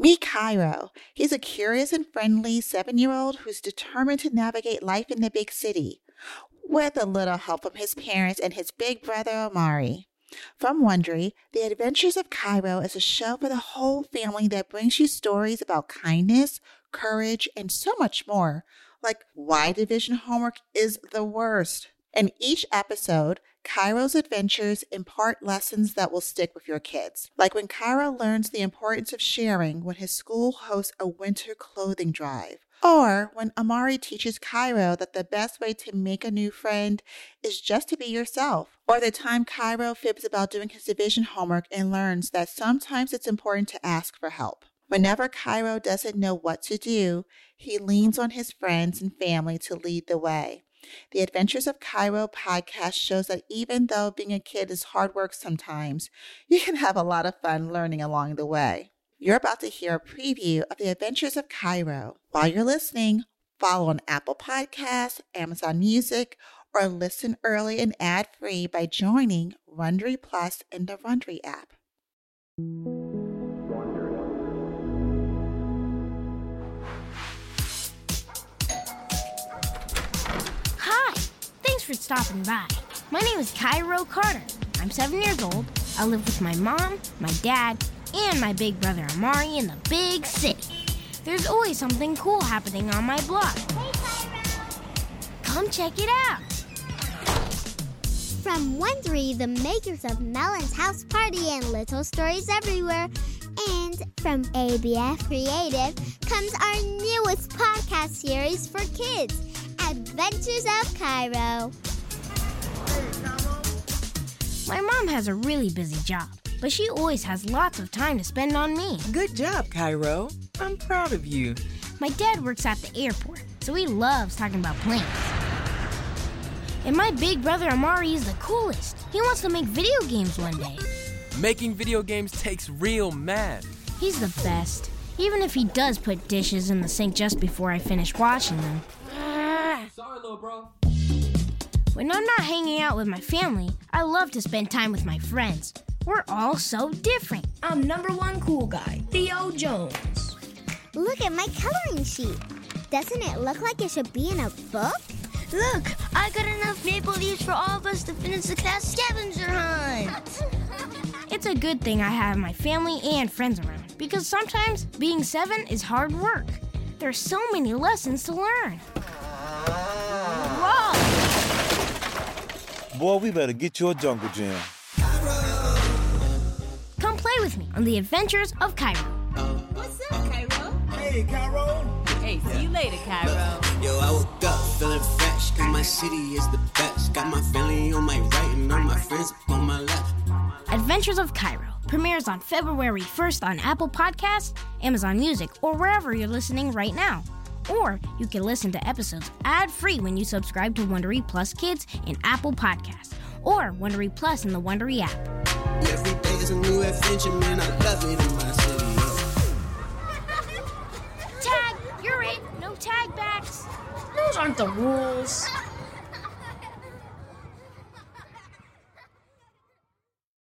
Meet Cairo. He's a curious and friendly seven year old who's determined to navigate life in the big city with a little help from his parents and his big brother Amari. From Wondery, The Adventures of Cairo is a show for the whole family that brings you stories about kindness, courage, and so much more, like why division homework is the worst. In each episode, Cairo's adventures impart lessons that will stick with your kids, like when Cairo learns the importance of sharing when his school hosts a winter clothing drive, or when Amari teaches Cairo that the best way to make a new friend is just to be yourself, or the time Cairo fibs about doing his division homework and learns that sometimes it's important to ask for help. Whenever Cairo doesn't know what to do, he leans on his friends and family to lead the way. The Adventures of Cairo podcast shows that even though being a kid is hard work sometimes, you can have a lot of fun learning along the way. You're about to hear a preview of The Adventures of Cairo. While you're listening, follow on Apple Podcasts, Amazon Music, or listen early and ad free by joining Wondery Plus in the Wondery app. For stopping by. My name is Cairo Carter. I'm seven years old. I live with my mom, my dad, and my big brother Amari in the big city. There's always something cool happening on my block. Hey Cairo. Come check it out. From Wondery, the makers of Melon's House Party and Little Stories Everywhere, and from ABF Creative comes our newest podcast series for kids, Adventures of Cairo. My mom has a really busy job, but she always has lots of time to spend on me. Good job, Cairo. I'm proud of you. My dad works at the airport, so he loves talking about planes. And my big brother Amari is the coolest. He wants to make video games one day. Making video games takes real math. He's the best, even if he does put dishes in the sink just before I finish washing them. Sorry, little bro. When I'm not hanging out with my family, I love to spend time with my friends. We're all so different. I'm number one cool guy, Theo Jones. Look at my coloring sheet. Doesn't it look like it should be in a book? Look, I got enough maple leaves for all of us to finish the class scavenger hunt. It's a good thing I have my family and friends around because sometimes being seven is hard work. There's so many lessons to learn. Uh, Whoa! Boy, we better get you a jungle gym. Come play with me on the adventures of Cairo. What's up, Cairo? Hey, Cairo. Hey, see you later, Cairo. Yo, I woke up feeling fresh, cause my city is the best. Got my family on my right and all my friends on my left. Adventures of Cairo premieres on February 1st on Apple Podcasts, Amazon Music, or wherever you're listening right now. Or you can listen to episodes ad-free when you subscribe to Wondery Plus Kids in Apple Podcasts or Wondery Plus in the Wondery app. Every day is a new adventure, man. I love it in my city. Tag, you're it. No tag backs. Those aren't the rules.